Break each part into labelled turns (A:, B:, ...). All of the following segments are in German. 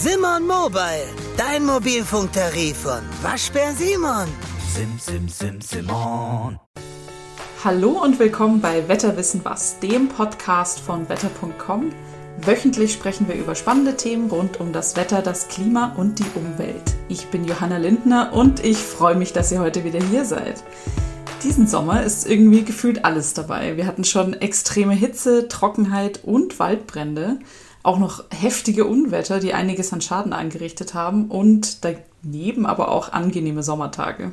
A: Simon Mobile, dein Mobilfunktarif von Waschbär Simon.
B: Sim, sim, sim, Simon.
C: Hallo und willkommen bei Wetterwissen was, dem Podcast von wetter.com. Wöchentlich sprechen wir über spannende Themen rund um das Wetter, das Klima und die Umwelt. Ich bin Johanna Lindner und ich freue mich, dass ihr heute wieder hier seid. Diesen Sommer ist irgendwie gefühlt alles dabei. Wir hatten schon extreme Hitze, Trockenheit und Waldbrände auch noch heftige Unwetter, die einiges an Schaden angerichtet haben und daneben aber auch angenehme Sommertage.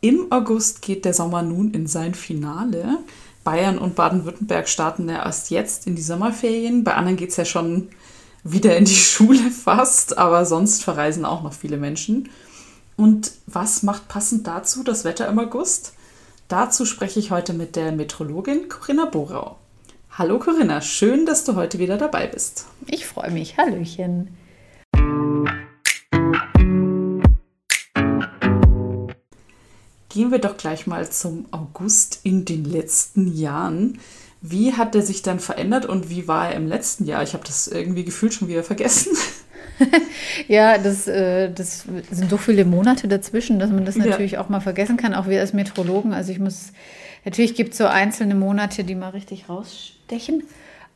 C: Im August geht der Sommer nun in sein Finale. Bayern und Baden-Württemberg starten ja erst jetzt in die Sommerferien. Bei anderen geht es ja schon wieder in die Schule fast, aber sonst verreisen auch noch viele Menschen. Und was macht passend dazu das Wetter im August? Dazu spreche ich heute mit der Metrologin Corinna Borau. Hallo Corinna, schön, dass du heute wieder dabei bist.
D: Ich freue mich. Hallöchen.
C: Gehen wir doch gleich mal zum August in den letzten Jahren. Wie hat der sich dann verändert und wie war er im letzten Jahr? Ich habe das irgendwie gefühlt schon wieder vergessen.
D: ja, das, äh, das sind so viele Monate dazwischen, dass man das natürlich ja. auch mal vergessen kann, auch wir als Metrologen. Also ich muss, natürlich gibt es so einzelne Monate, die mal richtig rausstehen stechen.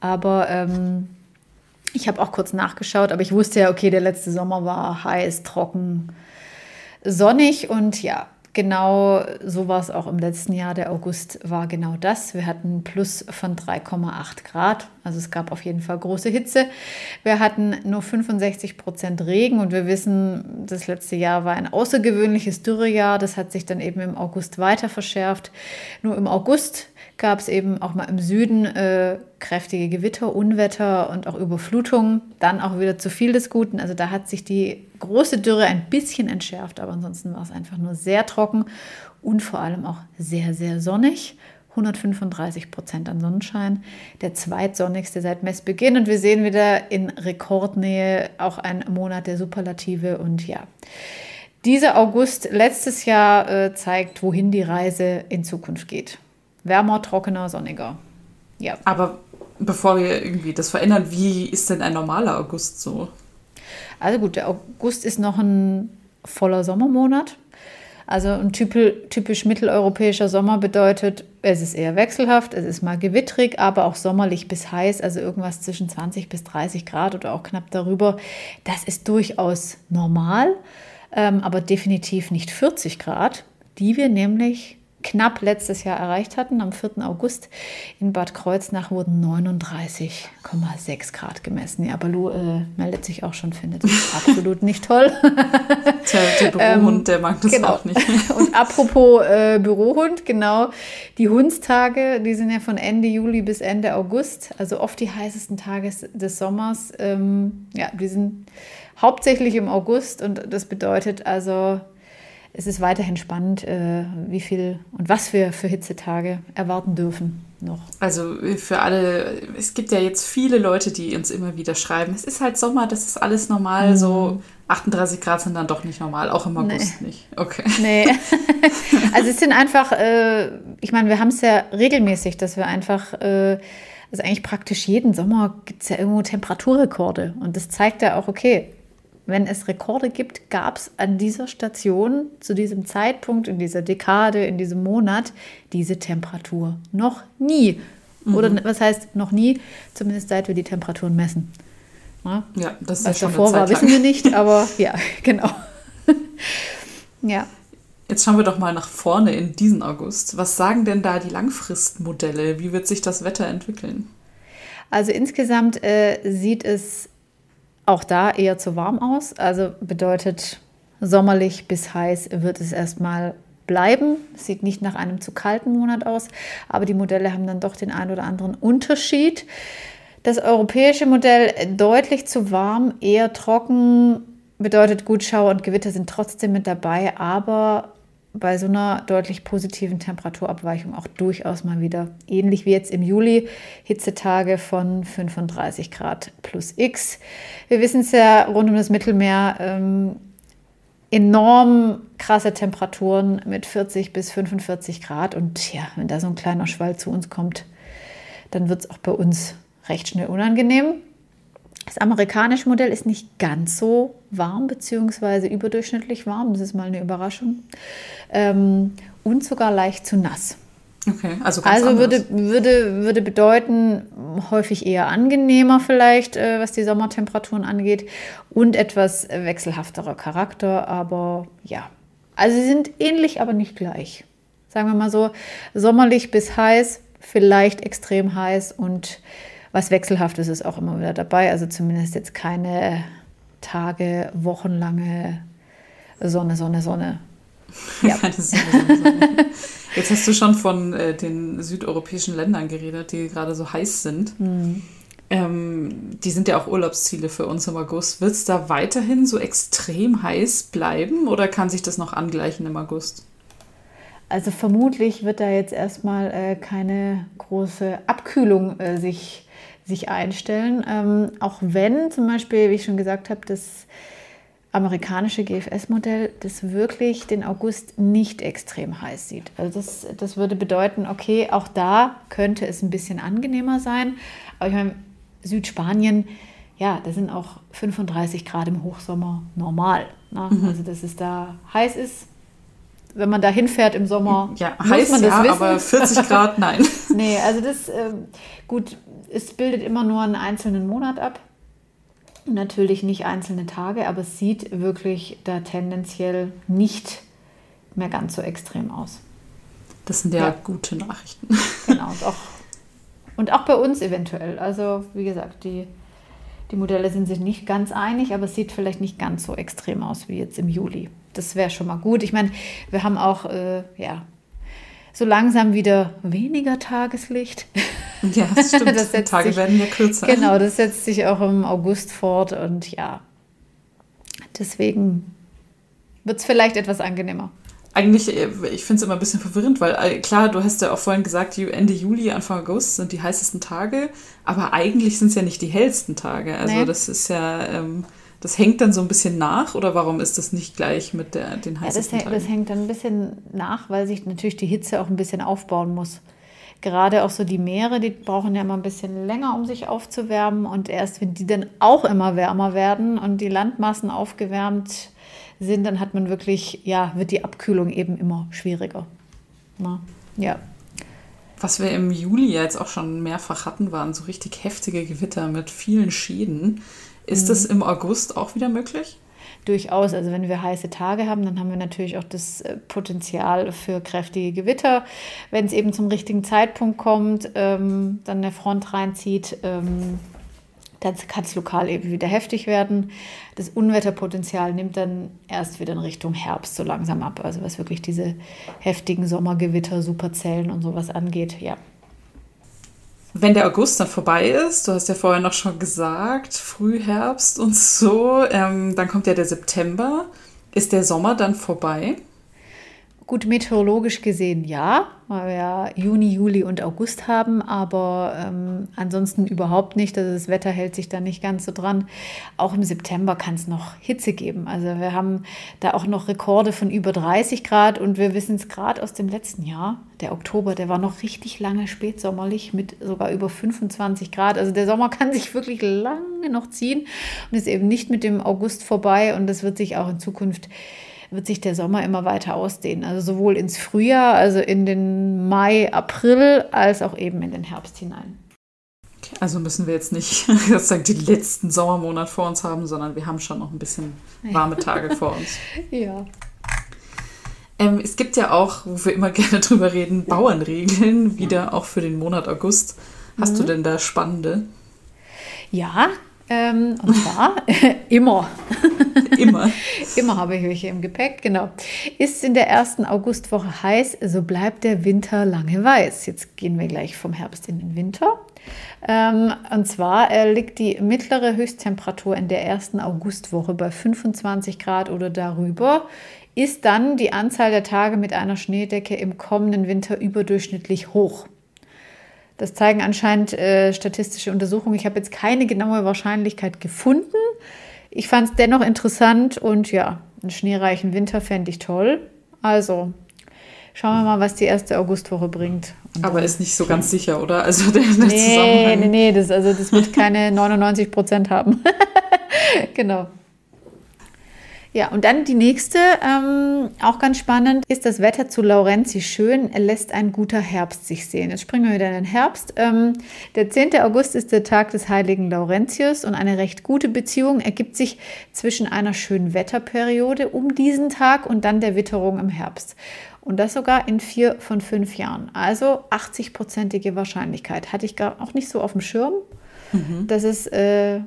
D: Aber ähm, ich habe auch kurz nachgeschaut, aber ich wusste ja, okay, der letzte Sommer war heiß, trocken, sonnig und ja, genau so war es auch im letzten Jahr. Der August war genau das. Wir hatten Plus von 3,8 Grad. Also es gab auf jeden Fall große Hitze. Wir hatten nur 65 Prozent Regen und wir wissen, das letzte Jahr war ein außergewöhnliches Dürrejahr. Das hat sich dann eben im August weiter verschärft. Nur im August gab es eben auch mal im Süden äh, kräftige Gewitter, Unwetter und auch Überflutungen. Dann auch wieder zu viel des Guten. Also da hat sich die große Dürre ein bisschen entschärft, aber ansonsten war es einfach nur sehr trocken und vor allem auch sehr, sehr sonnig. 135 Prozent an Sonnenschein, der zweitsonnigste seit Messbeginn. Und wir sehen wieder in Rekordnähe auch ein Monat der Superlative. Und ja, dieser August letztes Jahr äh, zeigt, wohin die Reise in Zukunft geht. Wärmer, trockener, sonniger.
C: Ja. Aber bevor wir irgendwie das verändern, wie ist denn ein normaler August so?
D: Also gut, der August ist noch ein voller Sommermonat. Also ein typisch mitteleuropäischer Sommer bedeutet, es ist eher wechselhaft, es ist mal gewittrig, aber auch sommerlich bis heiß, also irgendwas zwischen 20 bis 30 Grad oder auch knapp darüber. Das ist durchaus normal, ähm, aber definitiv nicht 40 Grad, die wir nämlich knapp letztes Jahr erreicht hatten. Am 4. August in Bad Kreuznach wurden 39,6 Grad gemessen. Ja, Balu äh, meldet sich auch schon, findet das absolut nicht toll.
C: Tja, der Bürohund, ähm, der mag das
D: genau.
C: auch nicht.
D: Und apropos äh, Bürohund, genau, die Hundstage, die sind ja von Ende Juli bis Ende August, also oft die heißesten Tage des Sommers. Ähm, ja, die sind hauptsächlich im August und das bedeutet also es ist weiterhin spannend, äh, wie viel und was wir für Hitzetage erwarten dürfen noch.
C: Also für alle, es gibt ja jetzt viele Leute, die uns immer wieder schreiben, es ist halt Sommer, das ist alles normal, mhm. so 38 Grad sind dann doch nicht normal, auch im August nee. nicht. Okay.
D: Nee. also es sind einfach, äh, ich meine, wir haben es ja regelmäßig, dass wir einfach, äh, also eigentlich praktisch jeden Sommer gibt es ja irgendwo Temperaturrekorde und das zeigt ja auch, okay, wenn es Rekorde gibt, gab es an dieser Station zu diesem Zeitpunkt, in dieser Dekade, in diesem Monat diese Temperatur noch nie. Mhm. Oder was heißt noch nie? Zumindest seit wir die Temperaturen messen.
C: Ja, ja das ist
D: was
C: ja
D: davor war, wissen wir nicht, aber ja, genau. ja.
C: Jetzt schauen wir doch mal nach vorne in diesen August. Was sagen denn da die Langfristmodelle? Wie wird sich das Wetter entwickeln?
D: Also insgesamt äh, sieht es auch da eher zu warm aus. Also bedeutet, sommerlich bis heiß wird es erstmal bleiben. Sieht nicht nach einem zu kalten Monat aus, aber die Modelle haben dann doch den einen oder anderen Unterschied. Das europäische Modell deutlich zu warm, eher trocken, bedeutet gut, Schauer und Gewitter sind trotzdem mit dabei, aber bei so einer deutlich positiven Temperaturabweichung auch durchaus mal wieder ähnlich wie jetzt im Juli Hitzetage von 35 Grad plus X. Wir wissen es ja rund um das Mittelmeer ähm, enorm krasse Temperaturen mit 40 bis 45 Grad und ja, wenn da so ein kleiner Schwall zu uns kommt, dann wird es auch bei uns recht schnell unangenehm. Das amerikanische Modell ist nicht ganz so warm, beziehungsweise überdurchschnittlich warm. Das ist mal eine Überraschung. Ähm, und sogar leicht zu nass.
C: Okay, also ganz
D: Also würde, würde, würde bedeuten, häufig eher angenehmer vielleicht, äh, was die Sommertemperaturen angeht und etwas wechselhafterer Charakter, aber ja. Also sie sind ähnlich, aber nicht gleich. Sagen wir mal so, sommerlich bis heiß, vielleicht extrem heiß und was wechselhaftes ist auch immer wieder dabei. Also zumindest jetzt keine Tage, wochenlange Sonne, Sonne, Sonne.
C: Ja. Jetzt hast du schon von äh, den südeuropäischen Ländern geredet, die gerade so heiß sind. Mhm. Ähm, die sind ja auch Urlaubsziele für uns im August. Wird es da weiterhin so extrem heiß bleiben oder kann sich das noch angleichen im August?
D: Also vermutlich wird da jetzt erstmal äh, keine große Abkühlung äh, sich, sich einstellen. Ähm, auch wenn zum Beispiel, wie ich schon gesagt habe, das amerikanische GFS-Modell das wirklich den August nicht extrem heiß sieht. Also das, das würde bedeuten, okay, auch da könnte es ein bisschen angenehmer sein. Aber ich meine, Südspanien, ja, da sind auch 35 Grad im Hochsommer normal. Ne? Mhm. Also dass es da heiß ist, wenn man da hinfährt im Sommer,
C: ja, muss heiß, man das ja, wissen. aber 40 Grad, nein.
D: nee, also das, ähm, gut, es bildet immer nur einen einzelnen Monat ab. Natürlich nicht einzelne Tage, aber es sieht wirklich da tendenziell nicht mehr ganz so extrem aus.
C: Das sind ja, ja. gute Nachrichten.
D: Genau, und auch, und auch bei uns eventuell. Also wie gesagt, die, die Modelle sind sich nicht ganz einig, aber es sieht vielleicht nicht ganz so extrem aus wie jetzt im Juli. Das wäre schon mal gut. Ich meine, wir haben auch äh, ja, so langsam wieder weniger Tageslicht.
C: Ja, das stimmt. das Die Tage sich, werden ja kürzer.
D: Genau, das setzt sich auch im August fort und ja, deswegen wird es vielleicht etwas angenehmer.
C: Eigentlich, äh, ich finde es immer ein bisschen verwirrend, weil äh, klar, du hast ja auch vorhin gesagt, Ende Juli, Anfang August sind die heißesten Tage, aber eigentlich sind es ja nicht die hellsten Tage. Also nee. das ist ja, ähm, das hängt dann so ein bisschen nach oder warum ist das nicht gleich mit der, den heißesten
D: ja, das, Tagen? Das hängt dann ein bisschen nach, weil sich natürlich die Hitze auch ein bisschen aufbauen muss. Gerade auch so die Meere, die brauchen ja immer ein bisschen länger, um sich aufzuwärmen. Und erst wenn die dann auch immer wärmer werden und die Landmassen aufgewärmt sind, dann hat man wirklich, ja, wird die Abkühlung eben immer schwieriger. Na, ja.
C: Was wir im Juli jetzt auch schon mehrfach hatten, waren so richtig heftige Gewitter mit vielen Schäden. Ist mhm. das im August auch wieder möglich?
D: Durchaus. Also wenn wir heiße Tage haben, dann haben wir natürlich auch das äh, Potenzial für kräftige Gewitter. Wenn es eben zum richtigen Zeitpunkt kommt, ähm, dann eine Front reinzieht, ähm, dann kann es lokal eben wieder heftig werden. Das Unwetterpotenzial nimmt dann erst wieder in Richtung Herbst so langsam ab. Also was wirklich diese heftigen Sommergewitter, Superzellen und sowas angeht, ja,
C: wenn der August dann vorbei ist, du hast ja vorher noch schon gesagt, Frühherbst und so, ähm, dann kommt ja der September. Ist der Sommer dann vorbei?
D: Gut, meteorologisch gesehen ja, weil wir ja Juni, Juli und August haben, aber ähm, ansonsten überhaupt nicht. Also das Wetter hält sich da nicht ganz so dran. Auch im September kann es noch Hitze geben. Also wir haben da auch noch Rekorde von über 30 Grad und wir wissen es gerade aus dem letzten Jahr. Der Oktober, der war noch richtig lange spätsommerlich mit sogar über 25 Grad. Also der Sommer kann sich wirklich lange noch ziehen und ist eben nicht mit dem August vorbei und das wird sich auch in Zukunft wird sich der Sommer immer weiter ausdehnen. Also sowohl ins Frühjahr, also in den Mai, April, als auch eben in den Herbst hinein.
C: Also müssen wir jetzt nicht sozusagen die letzten Sommermonate vor uns haben, sondern wir haben schon noch ein bisschen warme Tage vor uns.
D: Ja.
C: Ähm, es gibt ja auch, wo wir immer gerne drüber reden, Bauernregeln, wieder auch für den Monat August. Hast mhm. du denn da spannende?
D: Ja, ähm, und zwar immer.
C: Immer.
D: immer habe ich welche im Gepäck, genau. Ist in der ersten Augustwoche heiß, so bleibt der Winter lange weiß. Jetzt gehen wir gleich vom Herbst in den Winter. Ähm, und zwar äh, liegt die mittlere Höchsttemperatur in der ersten Augustwoche bei 25 Grad oder darüber. Ist dann die Anzahl der Tage mit einer Schneedecke im kommenden Winter überdurchschnittlich hoch. Das zeigen anscheinend äh, statistische Untersuchungen. Ich habe jetzt keine genaue Wahrscheinlichkeit gefunden. Ich fand es dennoch interessant und ja, einen schneereichen Winter fände ich toll. Also Schauen wir mal, was die erste Augustwoche bringt.
C: Und Aber ist nicht so ganz sicher, oder? Also der,
D: der nee, Zusammenhang. Nee, nee, das, also das wird keine 99 Prozent haben. genau. Ja, und dann die nächste, ähm, auch ganz spannend, ist das Wetter zu Laurenzi schön, lässt ein guter Herbst sich sehen. Jetzt springen wir wieder in den Herbst. Ähm, der 10. August ist der Tag des heiligen Laurentius und eine recht gute Beziehung ergibt sich zwischen einer schönen Wetterperiode um diesen Tag und dann der Witterung im Herbst. Und das sogar in vier von fünf Jahren. Also 80-prozentige Wahrscheinlichkeit. Hatte ich gar auch nicht so auf dem Schirm. Mhm. Das ist... Äh,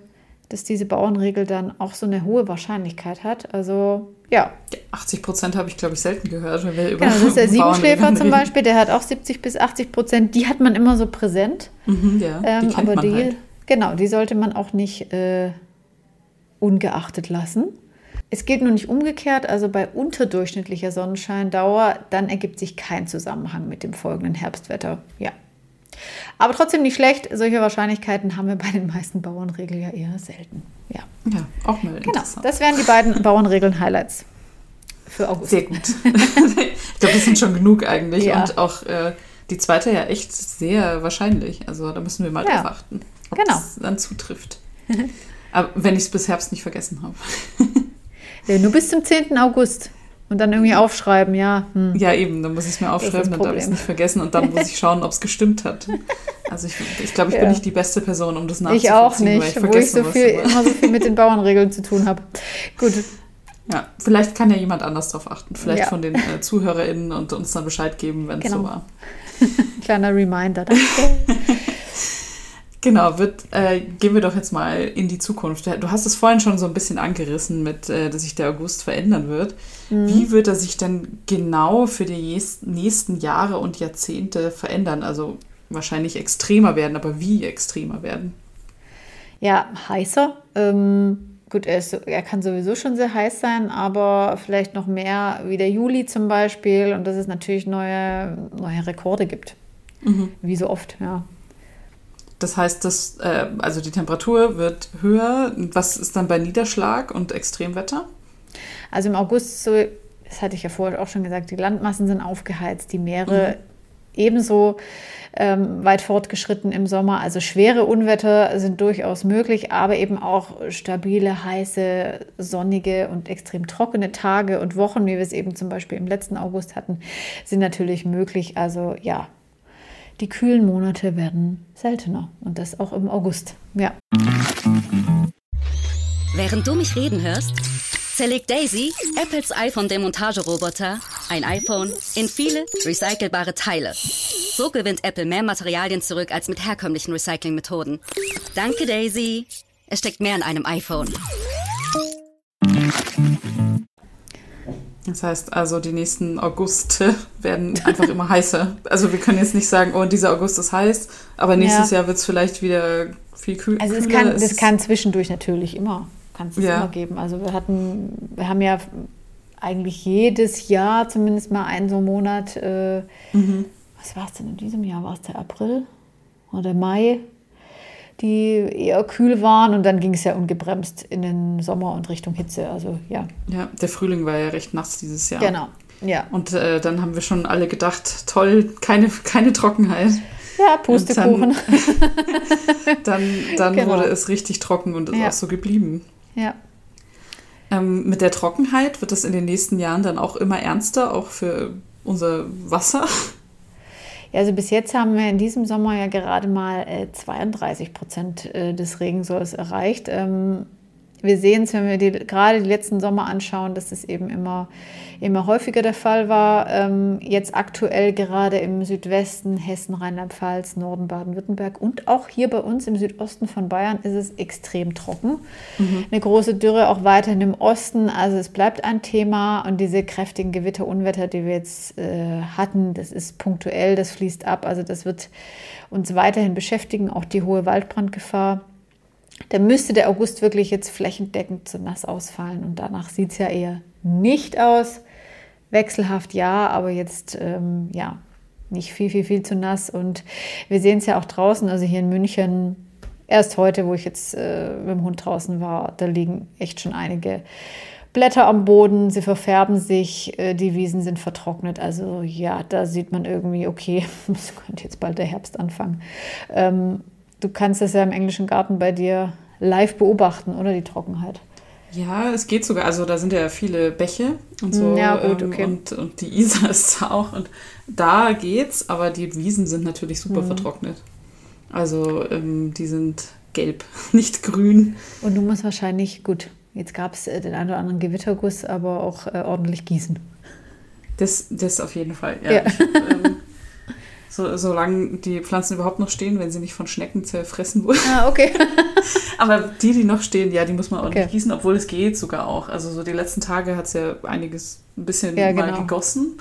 D: dass diese Bauernregel dann auch so eine hohe Wahrscheinlichkeit hat. Also ja.
C: 80 Prozent habe ich, glaube ich, selten gehört. Wenn wir
D: über genau, das ist der Siebenschläfer zum Beispiel, der hat auch 70 bis 80 Prozent. Die hat man immer so präsent.
C: Mhm, ja, die ähm, kennt aber die, halt.
D: genau, die sollte man auch nicht äh, ungeachtet lassen. Es geht nur nicht umgekehrt, also bei unterdurchschnittlicher Sonnenscheindauer, dann ergibt sich kein Zusammenhang mit dem folgenden Herbstwetter. Ja. Aber trotzdem nicht schlecht. Solche Wahrscheinlichkeiten haben wir bei den meisten Bauernregeln ja eher selten. Ja,
C: ja auch mal
D: Genau, das wären die beiden Bauernregeln-Highlights für August.
C: Sehr gut. ich glaube, das sind schon genug eigentlich. Ja. Und auch äh, die zweite ja echt sehr wahrscheinlich. Also da müssen wir mal ja. drauf achten, ob genau. das dann zutrifft. Aber wenn ich es bis Herbst nicht vergessen habe.
D: ja, nur bis zum 10. August. Und dann irgendwie aufschreiben, ja.
C: Hm. Ja, eben, dann muss ich es mir aufschreiben, dann darf ich es nicht vergessen und dann muss ich schauen, ob es gestimmt hat. Also ich, ich glaube, ich ja. bin nicht die beste Person, um das nachzuvollziehen.
D: Ich auch nicht, ich wo ich so viel, immer so viel mit den Bauernregeln zu tun habe. Gut.
C: Ja, vielleicht kann ja jemand anders darauf achten. Vielleicht ja. von den äh, ZuhörerInnen und uns dann Bescheid geben, wenn es genau. so war.
D: Kleiner Reminder, danke.
C: Genau, wird, äh, gehen wir doch jetzt mal in die Zukunft. Du hast es vorhin schon so ein bisschen angerissen, mit, äh, dass sich der August verändern wird. Mhm. Wie wird er sich denn genau für die nächsten Jahre und Jahrzehnte verändern? Also wahrscheinlich extremer werden, aber wie extremer werden?
D: Ja, heißer. Ähm, gut, er, ist, er kann sowieso schon sehr heiß sein, aber vielleicht noch mehr wie der Juli zum Beispiel und dass es natürlich neue, neue Rekorde gibt. Mhm. Wie so oft, ja.
C: Das heißt, dass, äh, also die Temperatur wird höher. Was ist dann bei Niederschlag und Extremwetter?
D: Also im August, so, das hatte ich ja vorher auch schon gesagt, die Landmassen sind aufgeheizt, die Meere mhm. ebenso ähm, weit fortgeschritten im Sommer. Also schwere Unwetter sind durchaus möglich, aber eben auch stabile, heiße, sonnige und extrem trockene Tage und Wochen, wie wir es eben zum Beispiel im letzten August hatten, sind natürlich möglich. Also ja, die kühlen Monate werden seltener und das auch im August. Ja.
E: Während du mich reden hörst, zerlegt Daisy, Apples iPhone-Demontageroboter, ein iPhone in viele recycelbare Teile. So gewinnt Apple mehr Materialien zurück als mit herkömmlichen Recyclingmethoden. Danke, Daisy. Es steckt mehr in einem iPhone.
C: Das heißt also, die nächsten Auguste werden einfach immer heißer. Also wir können jetzt nicht sagen, oh, dieser August ist heiß, aber nächstes ja. Jahr wird es vielleicht wieder viel kühl
D: also kühler. Also das kann zwischendurch natürlich immer, kann es ja. immer geben. Also wir hatten, wir haben ja eigentlich jedes Jahr zumindest mal einen so Monat, äh, mhm. was war es denn in diesem Jahr? War es der April oder Mai? Die eher kühl waren und dann ging es ja ungebremst in den Sommer und Richtung Hitze. Also ja.
C: Ja, der Frühling war ja recht nass dieses Jahr.
D: Genau. Ja.
C: Und äh, dann haben wir schon alle gedacht, toll, keine, keine Trockenheit.
D: Ja, Pustekuchen.
C: Dann, dann, dann genau. wurde es richtig trocken und ist ja. auch so geblieben.
D: Ja.
C: Ähm, mit der Trockenheit wird es in den nächsten Jahren dann auch immer ernster, auch für unser Wasser.
D: Also bis jetzt haben wir in diesem Sommer ja gerade mal äh, 32 Prozent äh, des Regensolls erreicht. Ähm, wir sehen es, wenn wir die, gerade die letzten Sommer anschauen, dass es eben immer, immer häufiger der Fall war. Ähm, jetzt aktuell gerade im Südwesten, Hessen, Rheinland-Pfalz, Norden, Baden-Württemberg und auch hier bei uns im Südosten von Bayern ist es extrem trocken. Mhm. Eine große Dürre auch weiterhin im Osten. Also es bleibt ein Thema und diese kräftigen Gewitter, Unwetter, die wir jetzt äh, hatten, das ist punktuell, das fließt ab. Also das wird uns weiterhin beschäftigen, auch die hohe Waldbrandgefahr da müsste der August wirklich jetzt flächendeckend zu nass ausfallen. Und danach sieht es ja eher nicht aus. Wechselhaft ja, aber jetzt ähm, ja nicht viel, viel, viel zu nass. Und wir sehen es ja auch draußen, also hier in München, erst heute, wo ich jetzt äh, mit dem Hund draußen war, da liegen echt schon einige Blätter am Boden, sie verfärben sich, äh, die Wiesen sind vertrocknet. Also ja, da sieht man irgendwie, okay, es könnte jetzt bald der Herbst anfangen. Ähm, du kannst das ja im englischen Garten bei dir live beobachten, oder die Trockenheit.
C: Ja, es geht sogar. Also da sind ja viele Bäche und so.
D: Hm, ja, gut, okay.
C: und, und die Isar ist da auch. Und da geht's, aber die Wiesen sind natürlich super mhm. vertrocknet. Also ähm, die sind gelb, nicht grün.
D: Und du musst wahrscheinlich, gut, jetzt gab es äh, den einen oder anderen Gewitterguss, aber auch äh, ordentlich gießen.
C: Das, das auf jeden Fall, ja. ja. Ich, ähm, so, solange die Pflanzen überhaupt noch stehen, wenn sie nicht von Schnecken zerfressen wurden.
D: Ah, okay.
C: Aber die, die noch stehen, ja, die muss man auch okay. nicht gießen, obwohl es geht sogar auch. Also so die letzten Tage hat es ja einiges ein bisschen ja, mal genau. gegossen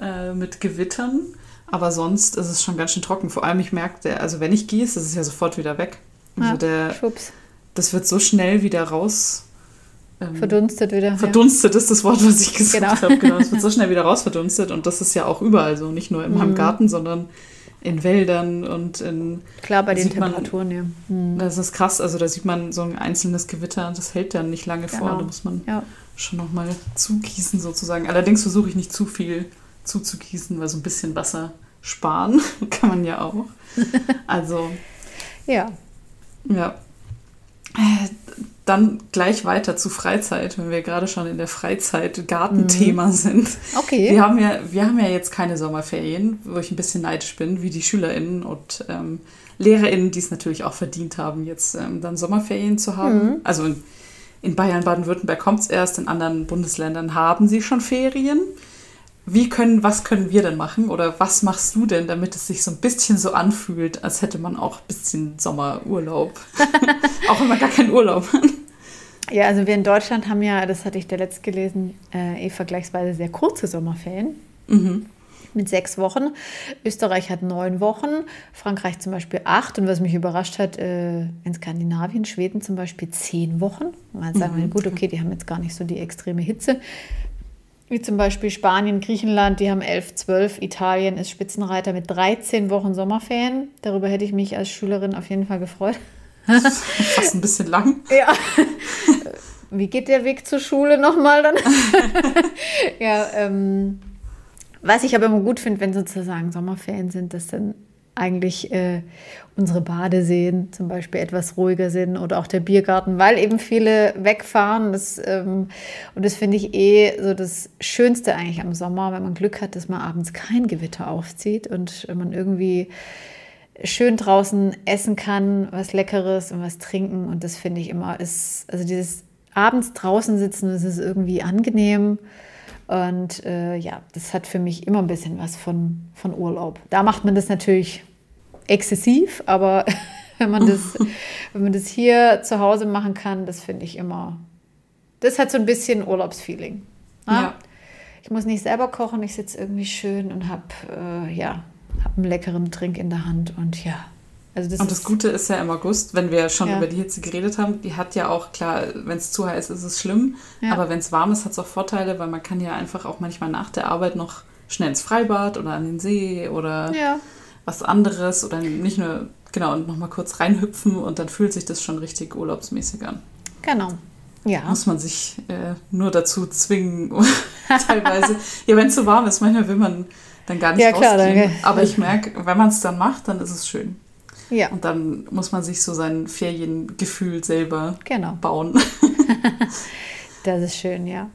C: äh, mit Gewittern. Aber sonst ist es schon ganz schön trocken. Vor allem, ich merke, also wenn ich gieße, ist es ja sofort wieder weg. Also
D: ah,
C: der,
D: schwupps.
C: das wird so schnell wieder raus
D: ähm, verdunstet wieder.
C: Verdunstet ja. ist das Wort, was ich gesagt genau. habe. Genau, es wird so schnell wieder rausverdunstet und das ist ja auch überall so, nicht nur in meinem mhm. Garten, sondern in Wäldern und in.
D: Klar, bei den Temperaturen, man, ja.
C: Mhm. Das ist krass, also da sieht man so ein einzelnes Gewitter, das hält dann nicht lange genau. vor, da muss man ja. schon nochmal zugießen sozusagen. Allerdings versuche ich nicht zu viel zuzugießen, weil so ein bisschen Wasser sparen kann man ja auch. Also.
D: ja.
C: Ja. Dann gleich weiter zu Freizeit, wenn wir gerade schon in der Freizeit-Gartenthema mhm. sind.
D: Okay.
C: Wir haben, ja, wir haben ja jetzt keine Sommerferien, wo ich ein bisschen neidisch bin, wie die SchülerInnen und ähm, LehrerInnen, die es natürlich auch verdient haben, jetzt ähm, dann Sommerferien zu haben. Mhm. Also in, in Bayern, Baden-Württemberg kommt es erst, in anderen Bundesländern haben sie schon Ferien wie können, was können wir denn machen oder was machst du denn, damit es sich so ein bisschen so anfühlt, als hätte man auch ein bisschen Sommerurlaub. auch wenn man gar keinen Urlaub hat.
D: Ja, also wir in Deutschland haben ja, das hatte ich der letzte gelesen, äh, eh vergleichsweise sehr kurze Sommerferien. Mhm. Mit sechs Wochen. Österreich hat neun Wochen, Frankreich zum Beispiel acht. Und was mich überrascht hat, äh, in Skandinavien, Schweden zum Beispiel zehn Wochen. Man sagen wir, mhm. gut, okay, die haben jetzt gar nicht so die extreme Hitze. Wie zum Beispiel Spanien, Griechenland, die haben 11, 12. Italien ist Spitzenreiter mit 13 Wochen Sommerferien. Darüber hätte ich mich als Schülerin auf jeden Fall gefreut.
C: Fast ein bisschen lang.
D: Ja. Wie geht der Weg zur Schule nochmal dann? ja, ähm, was ich aber immer gut finde, wenn sozusagen Sommerferien sind, dass dann eigentlich äh, unsere Badeseen zum Beispiel etwas ruhiger sind oder auch der Biergarten, weil eben viele wegfahren. Das, ähm, und das finde ich eh so das Schönste eigentlich am Sommer, wenn man Glück hat, dass man abends kein Gewitter aufzieht und man irgendwie schön draußen essen kann, was Leckeres und was trinken. Und das finde ich immer ist, also dieses abends draußen sitzen, das ist irgendwie angenehm. Und äh, ja, das hat für mich immer ein bisschen was von, von Urlaub. Da macht man das natürlich exzessiv, aber wenn man das, wenn man das hier zu Hause machen kann, das finde ich immer, das hat so ein bisschen Urlaubsfeeling. Ja? ja. Ich muss nicht selber kochen, ich sitze irgendwie schön und habe äh, ja, hab einen leckeren Trink in der Hand und ja.
C: Also das und das Gute ist ja im August, wenn wir schon ja. über die Hitze geredet haben, die hat ja auch, klar, wenn es zu heiß ist, ist es schlimm, ja. aber wenn es warm ist, hat es auch Vorteile, weil man kann ja einfach auch manchmal nach der Arbeit noch schnell ins Freibad oder an den See oder
D: ja
C: was anderes oder nicht nur, genau, und nochmal kurz reinhüpfen und dann fühlt sich das schon richtig urlaubsmäßig an.
D: Genau. Ja.
C: Muss man sich äh, nur dazu zwingen, teilweise. ja, wenn es zu so warm ist, manchmal will man dann gar nicht ja, klar, rausgehen. Danke. Aber ich merke, wenn man es dann macht, dann ist es schön.
D: Ja.
C: Und dann muss man sich so sein Feriengefühl selber
D: genau.
C: bauen.
D: das ist schön, ja.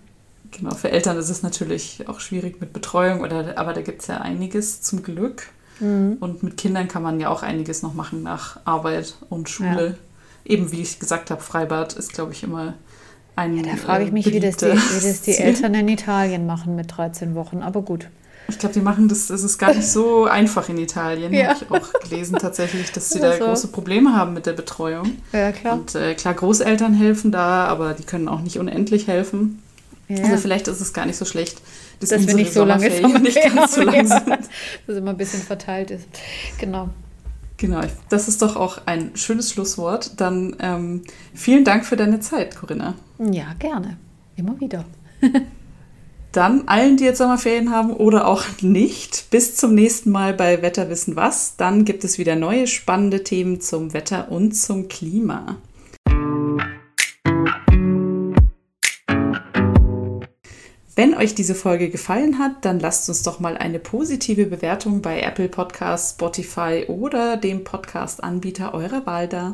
C: Genau, für Eltern ist es natürlich auch schwierig mit Betreuung, oder, aber da gibt es ja einiges zum Glück. Mhm. Und mit Kindern kann man ja auch einiges noch machen nach Arbeit und Schule. Ja. Eben wie ich gesagt habe, Freibad ist, glaube ich, immer ein.
D: Ja, da frage ich mich, wie das, die, wie das die Eltern in Italien machen mit 13 Wochen, aber gut.
C: Ich glaube, die machen das, es ist gar nicht so einfach in Italien, ja. habe ich auch gelesen tatsächlich, dass sie da so. große Probleme haben mit der Betreuung.
D: Ja, klar.
C: Und äh, klar, Großeltern helfen da, aber die können auch nicht unendlich helfen. Ja. Also vielleicht ist es gar nicht so schlecht,
D: dass, wir nicht so lange nicht ganz so lang sind. Dass immer ein bisschen verteilt ist. Genau.
C: Genau, das ist doch auch ein schönes Schlusswort. Dann ähm, vielen Dank für deine Zeit, Corinna.
D: Ja, gerne. Immer wieder.
C: Dann allen, die jetzt Sommerferien haben oder auch nicht, bis zum nächsten Mal bei Wetter wissen was. Dann gibt es wieder neue spannende Themen zum Wetter und zum Klima. Wenn euch diese Folge gefallen hat, dann lasst uns doch mal eine positive Bewertung bei Apple Podcasts, Spotify oder dem Podcast-Anbieter eurer Wahl da.